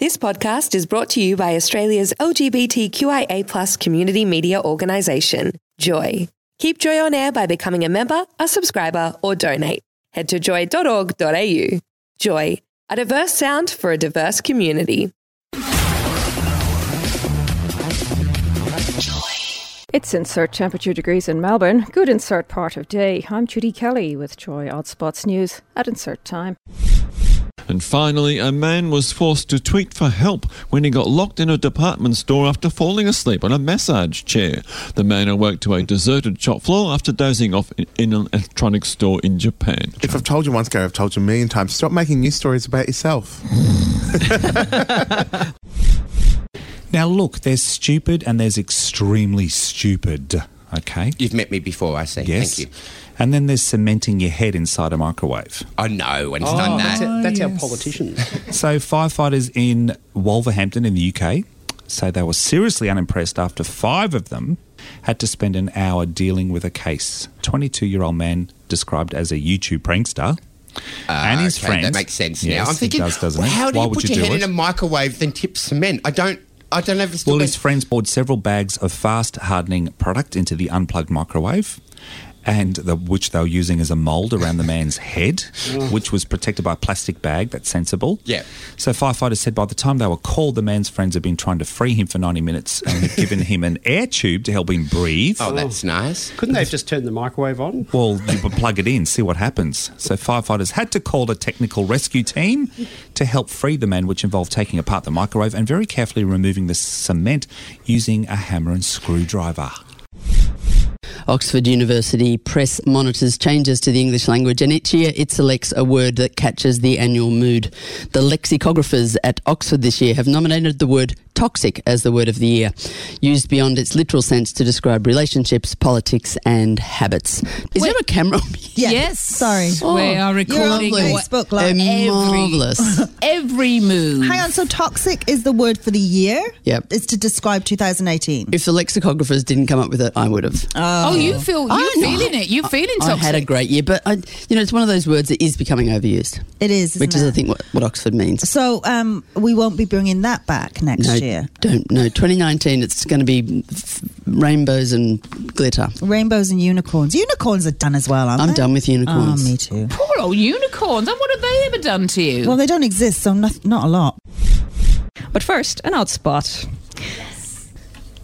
This podcast is brought to you by Australia's LGBTQIA community media organisation, Joy. Keep Joy on air by becoming a member, a subscriber, or donate. Head to joy.org.au. Joy, a diverse sound for a diverse community. It's insert temperature degrees in Melbourne. Good insert part of day. I'm Judy Kelly with Joy Odd Spots News at insert time. And finally, a man was forced to tweet for help when he got locked in a department store after falling asleep on a massage chair. The man awoke to a deserted shop floor after dozing off in, in an electronics store in Japan. If I've told you once, Gary, I've told you a million times. Stop making news stories about yourself. Now, look, there's stupid and there's extremely stupid. Okay. You've met me before, I see. Yes. Thank you. And then there's cementing your head inside a microwave. Oh no, and it's done that's, that. our, that's our politicians. So, firefighters in Wolverhampton in the UK say they were seriously unimpressed after five of them had to spend an hour dealing with a case. 22 year old man described as a YouTube prankster. Ah, and his okay, friends. That makes sense Yes, now. I'm it thinking, does, doesn't well, it? how do Why you put you your head it? in a microwave then tip cement? I don't. I don't have. Well, his friends poured several bags of fast hardening product into the unplugged microwave. And the, which they were using as a mould around the man's head, mm. which was protected by a plastic bag. That's sensible. Yeah. So firefighters said by the time they were called, the man's friends had been trying to free him for 90 minutes and had given him an air tube to help him breathe. Oh, that's nice. Couldn't they have just turned the microwave on? Well, you would plug it in, see what happens. So firefighters had to call a technical rescue team to help free the man, which involved taking apart the microwave and very carefully removing the cement using a hammer and screwdriver. Oxford University Press monitors changes to the English language and each year it selects a word that catches the annual mood. The lexicographers at Oxford this year have nominated the word toxic as the word of the year, used beyond its literal sense to describe relationships, politics, and habits. Is there a camera? on me? Yes. Sorry. Oh, we are recording lovely. Facebook Live. Oh, marvelous. Every move. Hang on. So toxic is the word for the year? Yep. It's to describe 2018. If the lexicographers didn't come up with it, I would have. Oh, you feel I you're know. feeling it. You're feeling I toxic. had a great year, but I, you know, it's one of those words that is becoming overused, It is. which isn't is, I think, what, what Oxford means. So um, we won't be bringing that back next No, year. don't. No, 2019. It's going to be f- rainbows and glitter. Rainbows and unicorns. Unicorns are done as well, aren't I'm they? done with unicorns. Oh, me too. Poor old unicorns. And what have they ever done to you? Well, they don't exist, so not, not a lot. But first, an odd spot. Yes.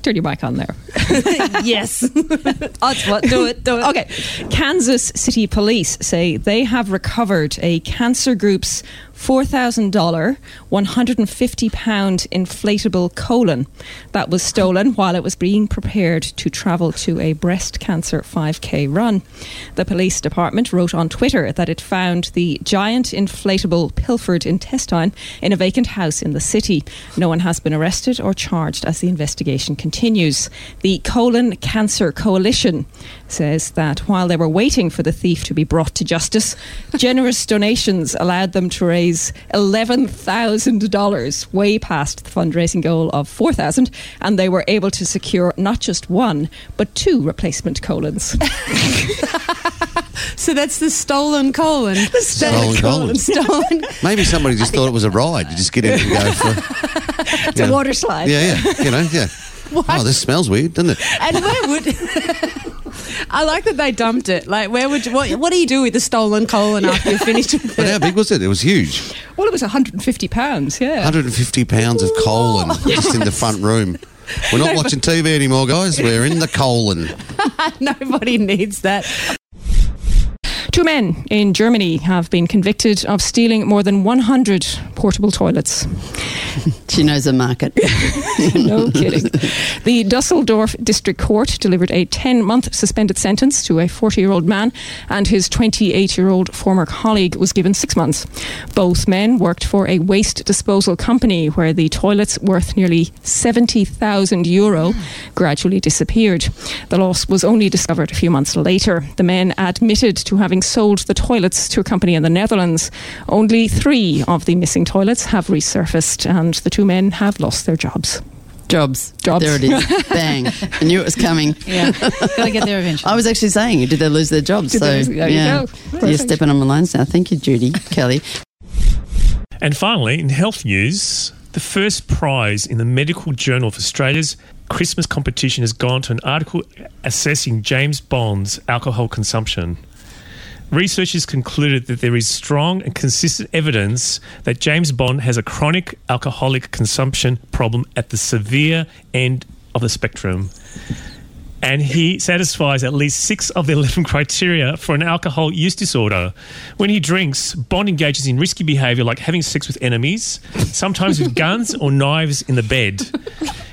Turn your mic on there. yes. odd spot. Do it. Do it. Okay. Kansas City Police say they have recovered a cancer group's $4,000, 150 pound inflatable colon that was stolen while it was being prepared to travel to a breast cancer 5k run. The police department wrote on Twitter that it found the giant inflatable pilfered intestine in a vacant house in the city. No one has been arrested or charged as the investigation continues. The Colon Cancer Coalition says that while they were waiting for the thief to be brought to justice, generous donations allowed them to raise $11,000, way past the fundraising goal of 4000 and they were able to secure not just one, but two replacement colons. So that's the stolen colon. Stolen colon. Stolen. Maybe somebody just thought it was a ride. You just get in and go for. it's a water slide. Yeah, yeah. You know, yeah. Oh, this smells weird, doesn't it? And where would? I like that they dumped it. Like, where would you? What, what do you do with the stolen colon after you're finished with But how big was it? It was huge. Well, it was 150 pounds, yeah. 150 pounds of colon oh. just in the front room. We're not watching TV anymore, guys. We're in the colon. Nobody needs that. Two men in Germany have been convicted of stealing more than 100 portable toilets. She knows the market. no kidding. The Dusseldorf District Court delivered a 10 month suspended sentence to a 40 year old man, and his 28 year old former colleague was given six months. Both men worked for a waste disposal company where the toilets, worth nearly 70,000 euro, gradually disappeared. The loss was only discovered a few months later. The men admitted to having sold the toilets to a company in the Netherlands. Only three of the missing toilets have resurfaced, and the two men have lost their jobs. Jobs. Jobs. There it is. Bang. I knew it was coming. Yeah, gotta get there eventually. I was actually saying, did they lose their jobs? Did so, lose- there you yeah. go. You're Perfect. stepping on my lines now. Thank you, Judy. Kelly. And finally, in health news, The first prize in the Medical Journal of Australia's Christmas competition has gone to an article assessing James Bond's alcohol consumption. Researchers concluded that there is strong and consistent evidence that James Bond has a chronic alcoholic consumption problem at the severe end of the spectrum. And he satisfies at least six of the 11 criteria for an alcohol use disorder. When he drinks, Bond engages in risky behavior like having sex with enemies, sometimes with guns or knives in the bed.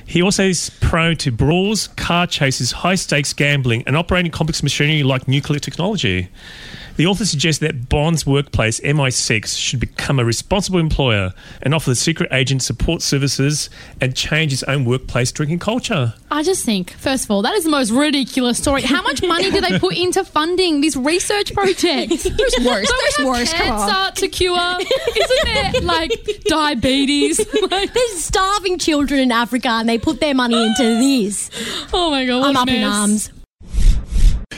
He also is prone to brawls, car chases, high stakes gambling, and operating complex machinery like nuclear technology. The author suggests that Bond's workplace, MI6, should become a responsible employer and offer the secret agent support services and change its own workplace drinking culture. I just think, first of all, that is the most ridiculous story. How much money do they put into funding this research project? There's worse. There's worse. Come on. Cancer to cure, isn't there? Like diabetes. Like, There's starving children in Africa and they put their money into this. oh my god, I'm a up in arms.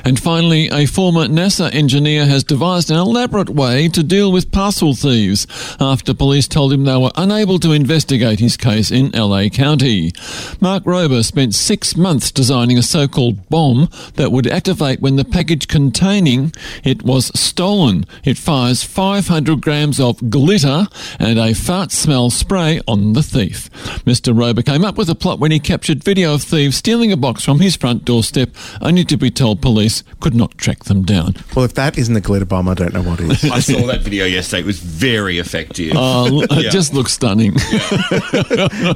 And finally, a former NASA engineer has devised an elaborate way to deal with parcel thieves after police told him they were unable to investigate his case in LA County. Mark Rober spent six months designing a so-called bomb that would activate when the package containing it was stolen. It fires 500 grams of glitter and a fart smell spray on the thief. Mr. Rober came up with a plot when he captured video of thieves stealing a box from his front doorstep, only to be told police could not track them down. Well, if that isn't a glitter bomb, I don't know what is. I saw that video yesterday. It was very effective. Oh, it Yeah. just looks stunning.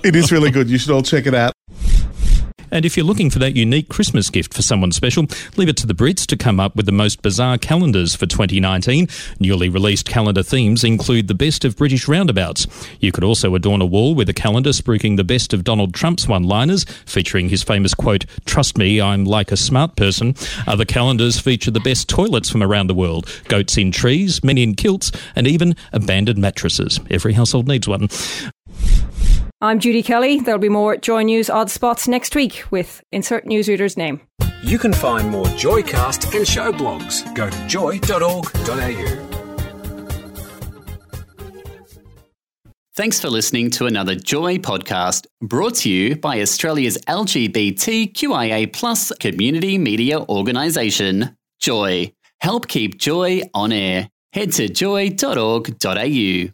it is really good. You should all check it out. And if you're looking for that unique Christmas gift for someone special, leave it to the Brits to come up with the most bizarre calendars for 2019. Newly released calendar themes include the best of British roundabouts. You could also adorn a wall with a calendar spruiking the best of Donald Trump's one liners, featuring his famous quote, Trust me, I'm like a smart person. Other calendars feature the best toilets from around the world, goats in trees, men in kilts, and even abandoned mattresses. Every household needs one. I'm Judy Kelly. There'll be more Joy News Odd Spots next week with insert newsreader's name. You can find more Joycast and show blogs. Go to joy.org.au. Thanks for listening to another Joy podcast brought to you by Australia's LGBTQIA plus community media organisation, Joy. Help keep Joy on air. Head to joy.org.au.